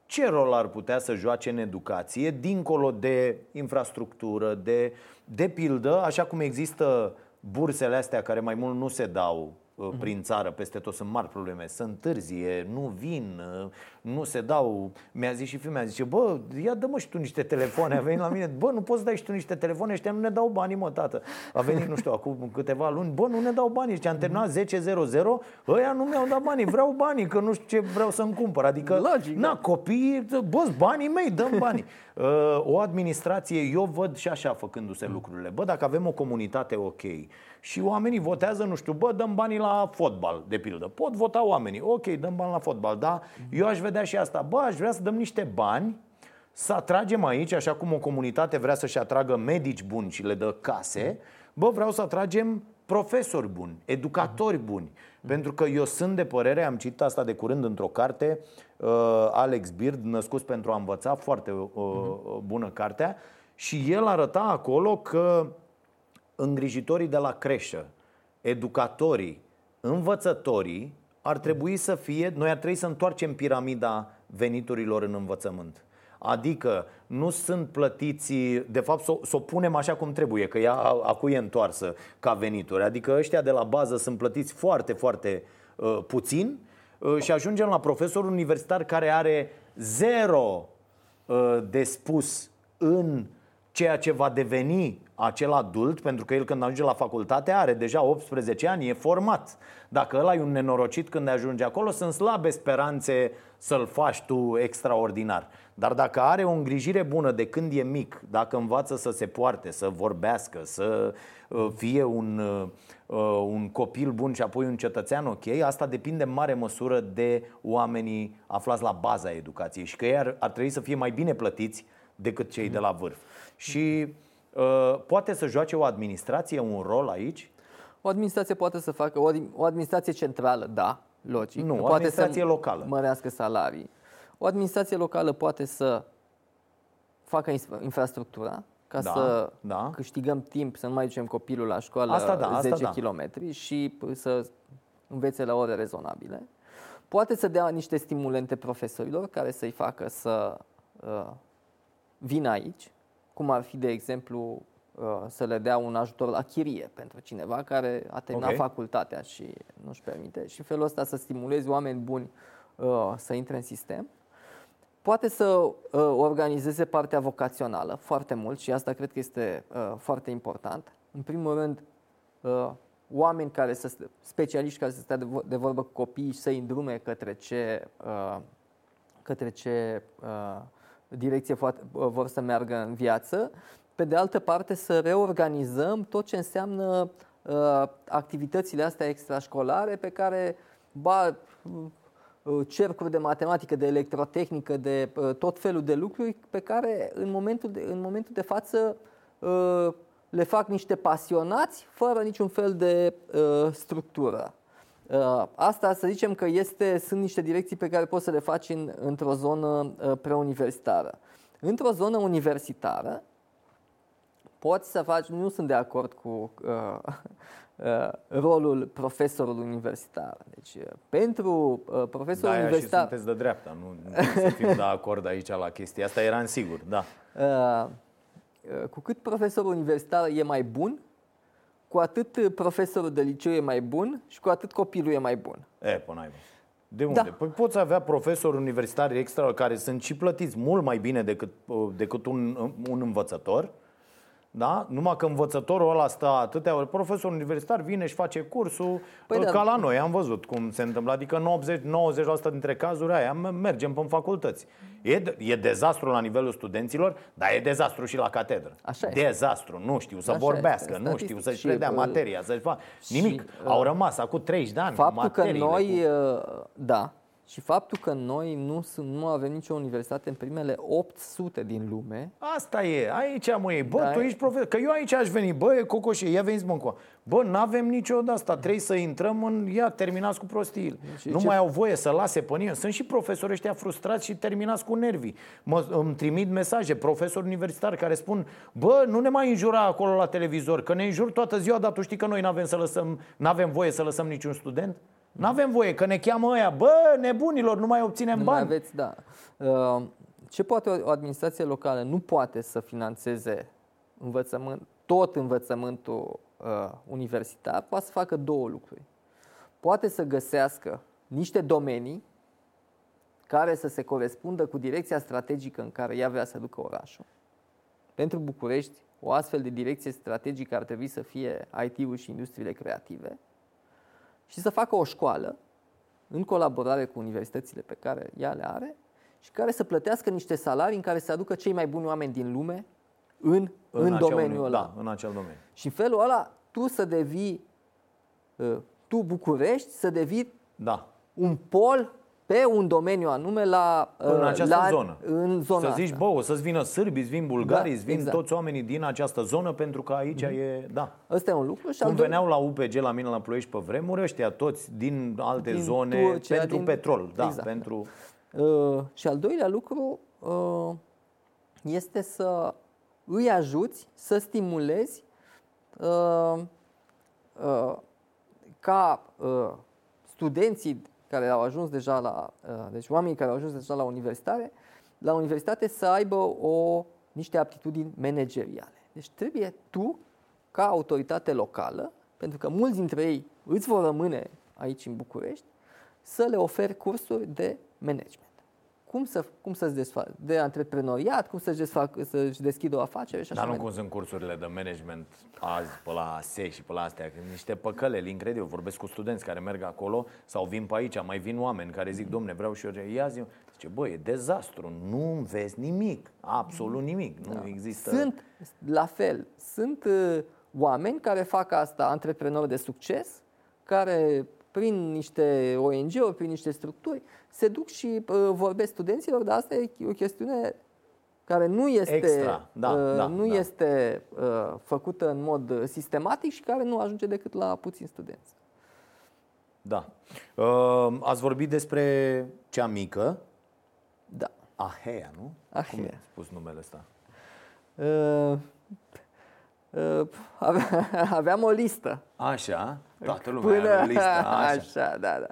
Speaker 1: ce rol ar putea să joace în educație, dincolo de infrastructură, de, de pildă, așa cum există bursele astea care mai mult nu se dau uh-huh. Prin țară, peste tot sunt mari probleme, să întârzie, nu vin, uh, nu se dau. Mi-a zis și fiul mi-a zis, bă, ia dă-mă și tu niște telefoane. A venit la mine, bă, nu poți să dai și tu niște telefoane, ăștia nu ne dau bani, mă, tată. A venit, nu știu, acum câteva luni, bă, nu ne dau bani, ăștia am terminat 10.00, ăia nu mi-au dat banii, vreau banii, că nu știu ce vreau să-mi cumpăr. Adică,
Speaker 2: Logic,
Speaker 1: na, da. copii, bă, banii mei, dăm banii. Uh, o administrație, eu văd și așa făcându-se lucrurile. Bă, dacă avem o comunitate ok, și oamenii votează, nu știu, bă, dăm banii la fotbal, de pildă. Pot vota oamenii, ok, dăm bani la fotbal, da? Eu aș vedea și asta, bă, aș vrea să dăm niște bani să atragem aici, așa cum o comunitate vrea să-și atragă medici buni și le dă case, bă, vreau să atragem profesori buni, educatori buni. Pentru că eu sunt de părere, am citit asta de curând într-o carte, uh, Alex Bird, Născut pentru a învăța, foarte uh, bună cartea, Și el arăta acolo că îngrijitorii de la creșă, educatorii, învățătorii ar trebui să fie, noi ar trebui să întoarcem piramida veniturilor în învățământ. Adică nu sunt plătiți, de fapt să s-o punem așa cum trebuie, că ea acum e întoarsă ca venituri. Adică ăștia de la bază sunt plătiți foarte, foarte uh, puțin uh, și ajungem la profesor universitar care are zero uh, de spus în ceea ce va deveni acel adult, pentru că el când ajunge la facultate are deja 18 ani, e format. Dacă ăla e un nenorocit când ajunge acolo, sunt slabe speranțe să-l faci tu extraordinar. Dar dacă are o îngrijire bună de când e mic, dacă învață să se poarte, să vorbească, să uh, fie un, uh, un copil bun și apoi un cetățean ok, asta depinde în mare măsură de oamenii aflați la baza educației și că ei ar, ar trebui să fie mai bine plătiți decât cei de la vârf. Și uh, poate să joace o administrație un rol aici?
Speaker 2: O administrație poate să facă, o, o administrație centrală, da, logic.
Speaker 1: Nu, o
Speaker 2: poate
Speaker 1: administrație să locală.
Speaker 2: mărească salarii. O administrație locală poate să facă infrastructura ca da, să da. câștigăm timp, să nu mai ducem copilul la școală asta da, 10 asta da. km și să învețe la ore rezonabile. Poate să dea niște stimulente profesorilor care să-i facă să uh, vină aici, cum ar fi, de exemplu, uh, să le dea un ajutor la chirie pentru cineva care a terminat okay. facultatea și nu-și permite și în felul ăsta să stimulezi oameni buni uh, să intre în sistem. Poate să uh, organizeze partea vocațională foarte mult și asta cred că este foarte important. În primul rând, oameni care să, specialiști care să stea de vorbă cu copiii și să-i îndrume către ce, către ce direcție vor să meargă în viață. Pe de altă parte, să reorganizăm tot ce înseamnă uh, activitățile astea extrașcolare pe care ba, uh, cercuri de matematică, de electrotehnică, de uh, tot felul de lucruri pe care în momentul de, în momentul de față uh, le fac niște pasionați fără niciun fel de uh, structură. Uh, asta să zicem că este, sunt niște direcții pe care poți să le faci în, într-o zonă uh, preuniversitară. Într-o zonă universitară poți să faci, nu sunt de acord cu uh, uh, rolul profesorului universitar. Deci, uh, pentru uh, profesorul
Speaker 1: da,
Speaker 2: universitar.
Speaker 1: Și sunteți de dreapta, nu, nu să fim de acord aici la chestia asta, era în sigur, da. Uh,
Speaker 2: uh, cu cât profesorul universitar e mai bun, cu atât profesorul de liceu e mai bun și cu atât copilul e mai bun.
Speaker 1: E, până ai de unde? Da. Păi poți avea profesori universitari extra care sunt și plătiți mult mai bine decât, decât un, un învățător da? Numai că învățătorul ăla stă atâtea ori, profesor universitar vine și face cursul păi ca da. la noi, am văzut cum se întâmplă. Adică 80, 90% dintre cazuri aia mergem pe facultăți. E, e dezastru la nivelul studenților, dar e dezastru și la catedră.
Speaker 2: Așa
Speaker 1: dezastru, nu știu să Așa vorbească, este. nu știu să-și predea materia, să-și facă nimic. Și, Au rămas acum 30 de ani
Speaker 2: Faptul că noi, cu... da, și faptul că noi nu, sunt, nu avem nicio universitate în primele 800 din lume.
Speaker 1: Asta e, aici mă e. Bă, da, tu ești profesor. Că eu aici aș veni. Bă, e cocoșe, ia veniți mă Bă, nu avem nicio de asta. Trebuie să intrăm în... Ia, terminați cu prostiile. Și nu ce... mai au voie să lase pe nimeni. Sunt și profesori ăștia frustrați și terminați cu nervii. Mă, îmi trimit mesaje, profesori universitari care spun Bă, nu ne mai înjura acolo la televizor, că ne înjur toată ziua, dar tu știi că noi nu avem să lăsăm, n-avem voie să lăsăm niciun student? Nu avem voie, că ne cheamă ăia, bă, nebunilor, nu mai obținem
Speaker 2: nu
Speaker 1: bani.
Speaker 2: Mai aveți, da. Uh, ce poate o administrație locală? Nu poate să financeze învățământ, tot învățământul uh, universitar, poate să facă două lucruri. Poate să găsească niște domenii care să se corespundă cu direcția strategică în care ea vrea să ducă orașul. Pentru București, o astfel de direcție strategică ar trebui să fie IT-ul și industriile creative și să facă o școală în colaborare cu universitățile pe care ea le are și care să plătească niște salarii în care să aducă cei mai buni oameni din lume în, în, în domeniul ăla.
Speaker 1: Da, în acel domeniu.
Speaker 2: Și în felul ăla tu să devii, uh, tu București, să devii
Speaker 1: da.
Speaker 2: un pol pe un domeniu anume la
Speaker 1: în uh, această
Speaker 2: la,
Speaker 1: zonă.
Speaker 2: În zona
Speaker 1: să zici, asta. bă, o să-ți vină sârbi, îți vin bulgarii, da, îți vin exact. toți oamenii din această zonă pentru că aici mm-hmm. e, da.
Speaker 2: Ăsta e un lucru.
Speaker 1: Și Cum veneau la UPG la mine la Ploiești pe vremuri, ăștia toți din alte din zone Turcia, pentru din... petrol, da, exact. pentru
Speaker 2: uh, și al doilea lucru uh, este să îi ajuți să stimulezi uh, uh, ca uh, studenții care au ajuns deja la, uh, deci oamenii care au ajuns deja la universitate, la universitate să aibă o, niște aptitudini manageriale. Deci trebuie tu, ca autoritate locală, pentru că mulți dintre ei îți vor rămâne aici în București, să le oferi cursuri de management. Cum, să, cum să-ți desfac, de antreprenoriat, cum să-și, desfac, să-și deschidă o afacere și așa
Speaker 1: Dar nu
Speaker 2: mai
Speaker 1: cum sunt cursurile de management azi pe la ASE și pe la astea, că niște păcăleli incredibil. Vorbesc cu studenți care merg acolo sau vin pe aici, mai vin oameni care zic, domne, vreau și eu ia zi. Zice, băi, e dezastru, nu vezi nimic, absolut nimic, nu există...
Speaker 2: Sunt, la fel, sunt uh, oameni care fac asta, antreprenori de succes, care prin niște ONG-uri, prin niște structuri, se duc și uh, vorbesc studenților, dar asta e o chestiune care nu este,
Speaker 1: Extra, da,
Speaker 2: uh,
Speaker 1: da,
Speaker 2: nu
Speaker 1: da.
Speaker 2: este uh, făcută în mod uh, sistematic și care nu ajunge decât la puțini studenți.
Speaker 1: Da. Uh, ați vorbit despre cea mică,
Speaker 2: Da.
Speaker 1: Ahea, nu?
Speaker 2: Ahea.
Speaker 1: Cum ai spus numele ăsta?
Speaker 2: Uh, uh, ave- aveam o listă.
Speaker 1: Așa, toată lumea are o listă, așa.
Speaker 2: așa, da, da.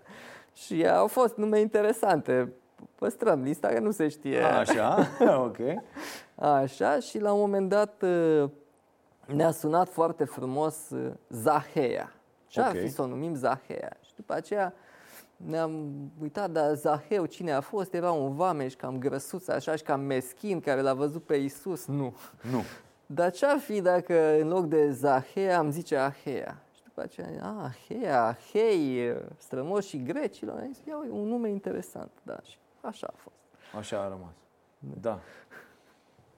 Speaker 2: Și au fost nume interesante. Păstrăm lista, că nu se știe.
Speaker 1: Așa, ok.
Speaker 2: Așa, și la un moment dat uh, ne-a sunat foarte frumos uh, Zahea. Ce ar
Speaker 1: Ok.
Speaker 2: fi să o numim Zahea? Și după aceea ne-am uitat, dar Zaheu cine a fost? Era un vameș cam grăsuț, așa și cam meschin, care l-a văzut pe Isus. Nu.
Speaker 1: Nu.
Speaker 2: Dar ce-ar fi dacă în loc de Zahea am zice Ahea? Și după aceea, a, Ahea, Ahei, strămoșii grecilor, am zis, ia, uite, un nume interesant, da, și așa a fost.
Speaker 1: Așa a rămas. Da.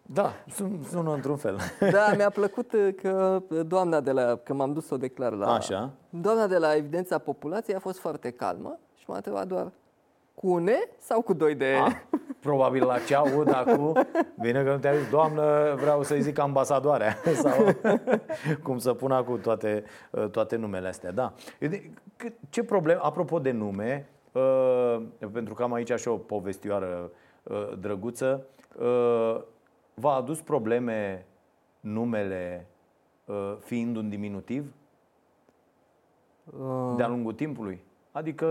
Speaker 1: Da, sun- sună într-un fel.
Speaker 2: Da, mi-a plăcut uh, că doamna de la, că m-am dus să o declar la...
Speaker 1: Așa.
Speaker 2: Doamna de la Evidența Populației a fost foarte calmă și m-a întrebat doar cu un E sau cu doi de E?
Speaker 1: Ah, probabil la ce aud acum, bine că nu te-a zis, doamnă, vreau să-i zic ambasadoarea sau cum să pun acum toate, toate numele astea. Da. Ce problemă, apropo de nume, uh, pentru că am aici și o povestioară uh, drăguță, uh, v-a adus probleme numele uh, fiind un diminutiv
Speaker 2: Uh,
Speaker 1: de-a lungul timpului? Adică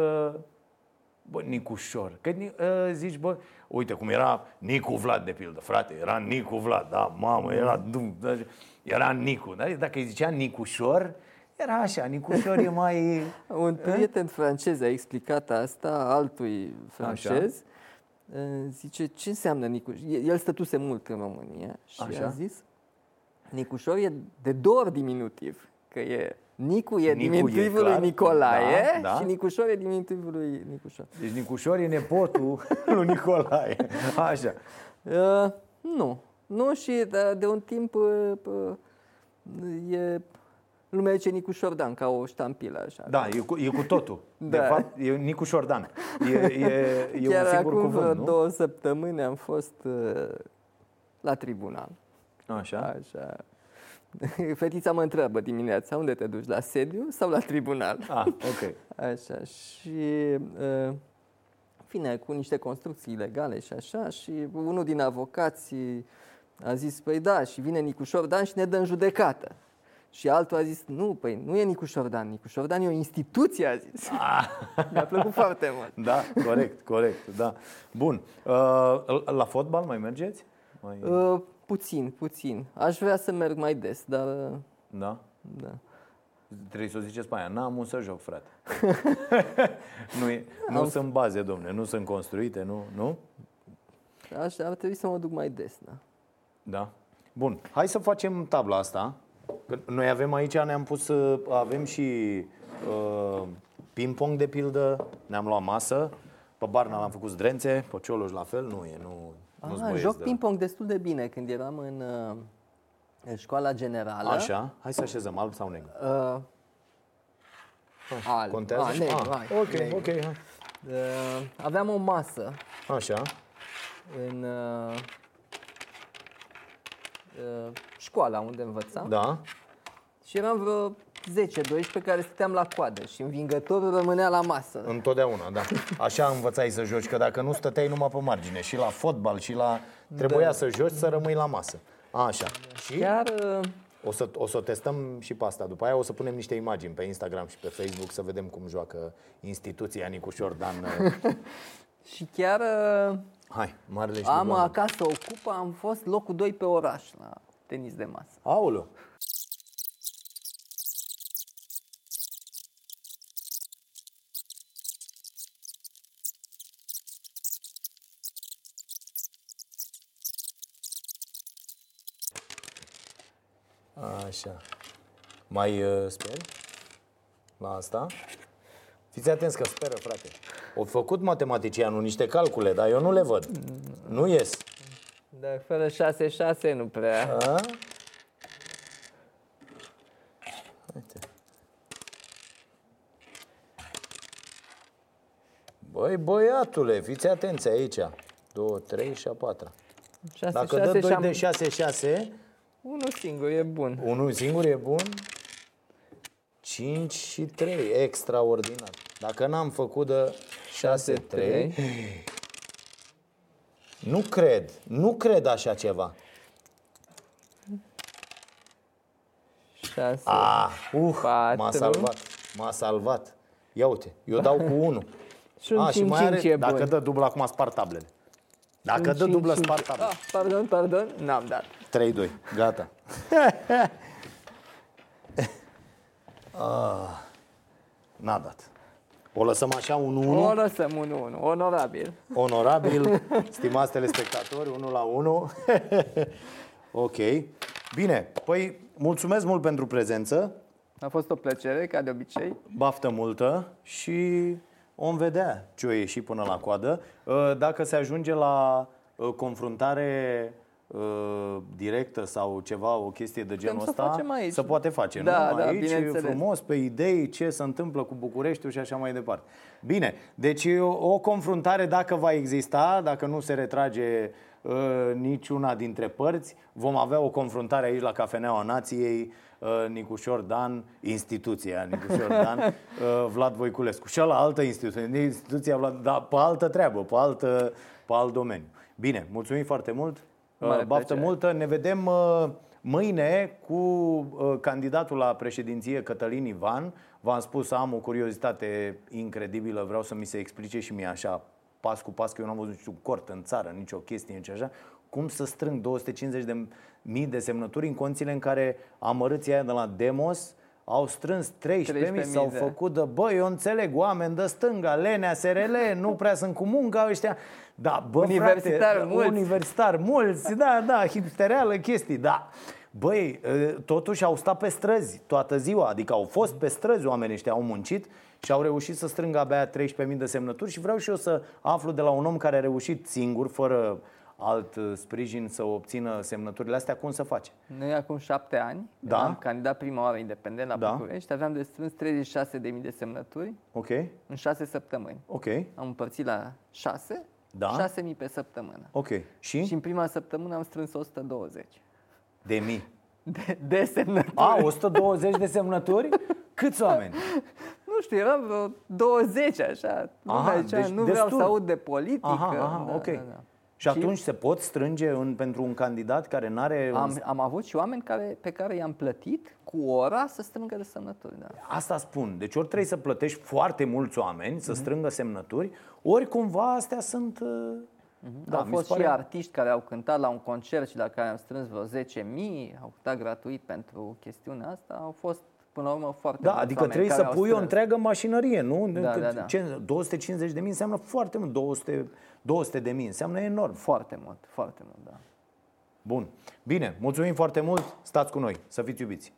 Speaker 1: Bă, Nicușor. Că ni- ă, zici, bă, uite cum era Nicu Vlad, de pildă, frate, era Nicu Vlad, da, mamă, era, du- da, era Nicu. Dar dacă îi zicea Nicușor, era așa, Nicușor e mai...
Speaker 2: un prieten francez a explicat asta altui francez. Uh, Zice, ce înseamnă Nicușor? El stătuse mult în România și
Speaker 1: Așa.
Speaker 2: a zis, Nicușor e de două ori diminutiv, că e Nicu e
Speaker 1: Nicu e
Speaker 2: diminutivul lui
Speaker 1: clar,
Speaker 2: Nicolae
Speaker 1: da, da.
Speaker 2: și Nicușor e diminutivul lui Nicușor.
Speaker 1: Deci Nicușor e nepotul lui Nicolae. Așa.
Speaker 2: Uh, nu. Nu și de, de un timp uh, uh, e lumea zice Nicușor Dan ca o ștampilă așa.
Speaker 1: Da, e cu, e cu totul. De
Speaker 2: Da.
Speaker 1: fapt, e Nicușor Dan. E, e, e
Speaker 2: Chiar
Speaker 1: un singur
Speaker 2: acum vreo
Speaker 1: cuvânt, nu?
Speaker 2: două săptămâni am fost uh, la tribunal.
Speaker 1: Așa.
Speaker 2: Așa. Fetița mă întreabă dimineața, unde te duci, la sediu sau la tribunal?
Speaker 1: Ah, ok.
Speaker 2: Așa, și uh, vine cu niște construcții ilegale și așa, și unul din avocații a zis, păi da, și vine Nicușor Dan și ne dă în judecată. Și altul a zis, nu, păi nu e Nicușor Dan, Nicușor Dan e o instituție, a zis. Mi-a plăcut foarte mult.
Speaker 1: Da, corect, corect, da. Bun. Uh, la fotbal mai mergeți? Mai...
Speaker 2: Uh, puțin, puțin. Aș vrea să merg mai des, dar uh,
Speaker 1: Da?
Speaker 2: da.
Speaker 1: Trebuie să o ziceți pe aia, n-am un să joc, frate. nu e, nu sunt baze, domne, nu sunt construite, nu? nu?
Speaker 2: Aș, ar trebui să mă duc mai des, da.
Speaker 1: Da. Bun, hai să facem tabla asta. Că Noi avem aici, ne-am pus, uh, avem și uh, ping-pong de pildă, ne-am luat masă, pe Barna l-am făcut zdrențe, pe Cioloș la fel, nu e, nu, nu-s
Speaker 2: Ah,
Speaker 1: băieți
Speaker 2: joc
Speaker 1: de-
Speaker 2: ping-pong destul de bine când eram în, uh, în școala generală.
Speaker 1: Așa, hai să așezăm, alb sau negru?
Speaker 2: Uh, alb.
Speaker 1: Contează?
Speaker 2: Ah,
Speaker 1: și-
Speaker 2: negru,
Speaker 1: ah,
Speaker 2: hai,
Speaker 1: ok,
Speaker 2: negru.
Speaker 1: ok, hai.
Speaker 2: Uh, aveam o masă
Speaker 1: Așa,
Speaker 2: în uh, uh, școala unde învățam
Speaker 1: da.
Speaker 2: și eram vreo 10-12 care stăteam la coadă și învingătorul rămânea la masă.
Speaker 1: Întotdeauna, da. Așa învățai să joci, că dacă nu stăteai numai pe margine, și la fotbal, și la... Trebuia
Speaker 2: Da.
Speaker 1: să joci, să rămâi la masă. Așa. Și
Speaker 2: Chiar uh,
Speaker 1: o să, o să o testăm și pe asta. După aia o să punem niște imagini pe Instagram și pe Facebook să vedem cum joacă instituția Nicușor Dan.
Speaker 2: și chiar uh,
Speaker 1: Hai, marele și
Speaker 2: am
Speaker 1: Lugoană.
Speaker 2: acasă o cupă, am fost locul 2 pe oraș la tenis de masă.
Speaker 1: Aoleu. Așa. Mai uh, speri la asta? Fiți atenți că speră, frate. Au făcut matematicianul niște calcule, dar eu nu le văd. Nu ies.
Speaker 2: Dar fără 6-6 nu prea.
Speaker 1: A? Uite. Băi, băiatule, fiți atenți aici. 2, 3 și a 4.
Speaker 2: 6,
Speaker 1: Dacă
Speaker 2: 6
Speaker 1: dă
Speaker 2: și
Speaker 1: 2
Speaker 2: am...
Speaker 1: de 6, 6,
Speaker 2: Unul singur e bun.
Speaker 1: unul singur e bun. 5 și 3, extraordinar. Dacă n-am făcut de 6, 3, nu cred, nu cred așa ceva.
Speaker 2: 6.
Speaker 1: Ah, uh, m-a
Speaker 2: Patru.
Speaker 1: salvat, m-a salvat. Ia uite, eu dau cu 1.
Speaker 2: Și un
Speaker 1: A, și mai
Speaker 2: 5-5
Speaker 1: are,
Speaker 2: e
Speaker 1: dacă
Speaker 2: bun.
Speaker 1: dă dublă, acum spart tablele. Dacă dă
Speaker 2: Un
Speaker 1: dublă,
Speaker 2: 5-5.
Speaker 1: spart tablele.
Speaker 2: Ah, pardon, pardon, n-am dat.
Speaker 1: 3-2, gata. ah, n-a dat. O lăsăm așa, 1-1,
Speaker 2: O lăsăm 1-1, onorabil.
Speaker 1: onorabil, stimați telespectatori, 1 la 1. ok. Bine, păi mulțumesc mult pentru prezență.
Speaker 2: A fost o plăcere, ca de obicei.
Speaker 1: baftă multă și om vedea ce o ieși până la coadă. Uh, Dacă se ajunge la uh, confruntare uh, directă sau ceva, o chestie de genul
Speaker 2: să
Speaker 1: ăsta,
Speaker 2: facem aici.
Speaker 1: se poate face,
Speaker 2: Da,
Speaker 1: nu?
Speaker 2: da,
Speaker 1: aici,
Speaker 2: bineînțeles.
Speaker 1: frumos, pe idei, ce se întâmplă cu Bucureștiul și așa mai departe. Bine, deci o, o confruntare, dacă va exista, dacă nu se retrage uh, niciuna dintre părți, vom avea o confruntare aici la Cafeneaua Nației, uh, Nicușor Dan, instituția Nicușor Dan, uh, Vlad Voiculescu. Și la altă instituție, instituția Vlad, dar pe altă treabă, pe, altă, pe alt domeniu. Bine, mulțumim foarte mult, uh,
Speaker 2: Mare
Speaker 1: baftă
Speaker 2: plăcere.
Speaker 1: multă, ne vedem uh, mâine cu uh, candidatul la președinție Cătălin Ivan. V-am spus, am o curiozitate incredibilă, vreau să mi se explice și mie așa, pas cu pas, că eu n-am văzut niciun cort în țară, nicio chestie, nici așa, cum să strâng 250 de mii de semnături în condițiile în care amărâții aia de la Demos au strâns 13 mii,
Speaker 2: 13.000
Speaker 1: s-au
Speaker 2: de-
Speaker 1: făcut de, bă, eu înțeleg, oameni de stânga, Lenea, SRL, nu prea sunt cu munca ăștia, da, bă,
Speaker 2: Universitari
Speaker 1: frate,
Speaker 2: mulți.
Speaker 1: universitari mulți, da, da, hipstereală chestii, da. Băi, totuși au stat pe străzi toată ziua, adică au fost pe străzi oamenii ăștia, au muncit și au reușit să strângă abia 13.000 de semnături și vreau și eu să aflu de la un om care a reușit singur, fără alt uh, sprijin să obțină semnăturile astea, cum să face.
Speaker 2: Noi acum șapte ani
Speaker 1: Da.
Speaker 2: am candidat prima oară independent la
Speaker 1: Da.
Speaker 2: București, aveam de strâns 36.000 de semnături
Speaker 1: Ok?
Speaker 2: în șase săptămâni.
Speaker 1: Ok?
Speaker 2: Am împărțit la 6,
Speaker 1: Da.
Speaker 2: 6.000 pe săptămână.
Speaker 1: Ok. Și?
Speaker 2: Și în prima săptămână am strâns 120
Speaker 1: De mii.
Speaker 2: de, de semnături.
Speaker 1: A, 120 de semnături? Câți oameni?
Speaker 2: Nu știu, eram vreo 20 așa.
Speaker 1: Aha,
Speaker 2: Aha, zicea,
Speaker 1: deci
Speaker 2: nu vreau
Speaker 1: destul.
Speaker 2: să aud de politică.
Speaker 1: Aha, aha,
Speaker 2: da,
Speaker 1: ok.
Speaker 2: da, da.
Speaker 1: Și atunci se pot strânge în, pentru un candidat care nu are
Speaker 2: Am, am avut și oameni care, pe care i-am plătit cu ora să strângă de semnături. Da.
Speaker 1: Asta spun. Deci ori trebuie să plătești foarte mulți oameni
Speaker 2: Mhm.
Speaker 1: să strângă semnături, ori cumva astea sunt... uh,
Speaker 2: Da, au
Speaker 1: mi se
Speaker 2: fost
Speaker 1: pare-
Speaker 2: și artiști care au cântat la un concert și la care am strâns vreo 10.000, au cântat gratuit pentru chestiunea asta. Au fost, până la urmă, foarte
Speaker 1: Da,
Speaker 2: mulți
Speaker 1: adică
Speaker 2: oameni
Speaker 1: trebuie
Speaker 2: care
Speaker 1: să
Speaker 2: au
Speaker 1: pui o
Speaker 2: strâns.
Speaker 1: întreagă mașinărie, nu?
Speaker 2: Da,
Speaker 1: Că-
Speaker 2: da, da.
Speaker 1: Ce, 250 de mii înseamnă foarte mult, 200, 200 de mii înseamnă enorm.
Speaker 2: Foarte mult, foarte mult, da.
Speaker 1: Bun. Bine, mulțumim foarte mult, stați cu noi, să fiți iubiți.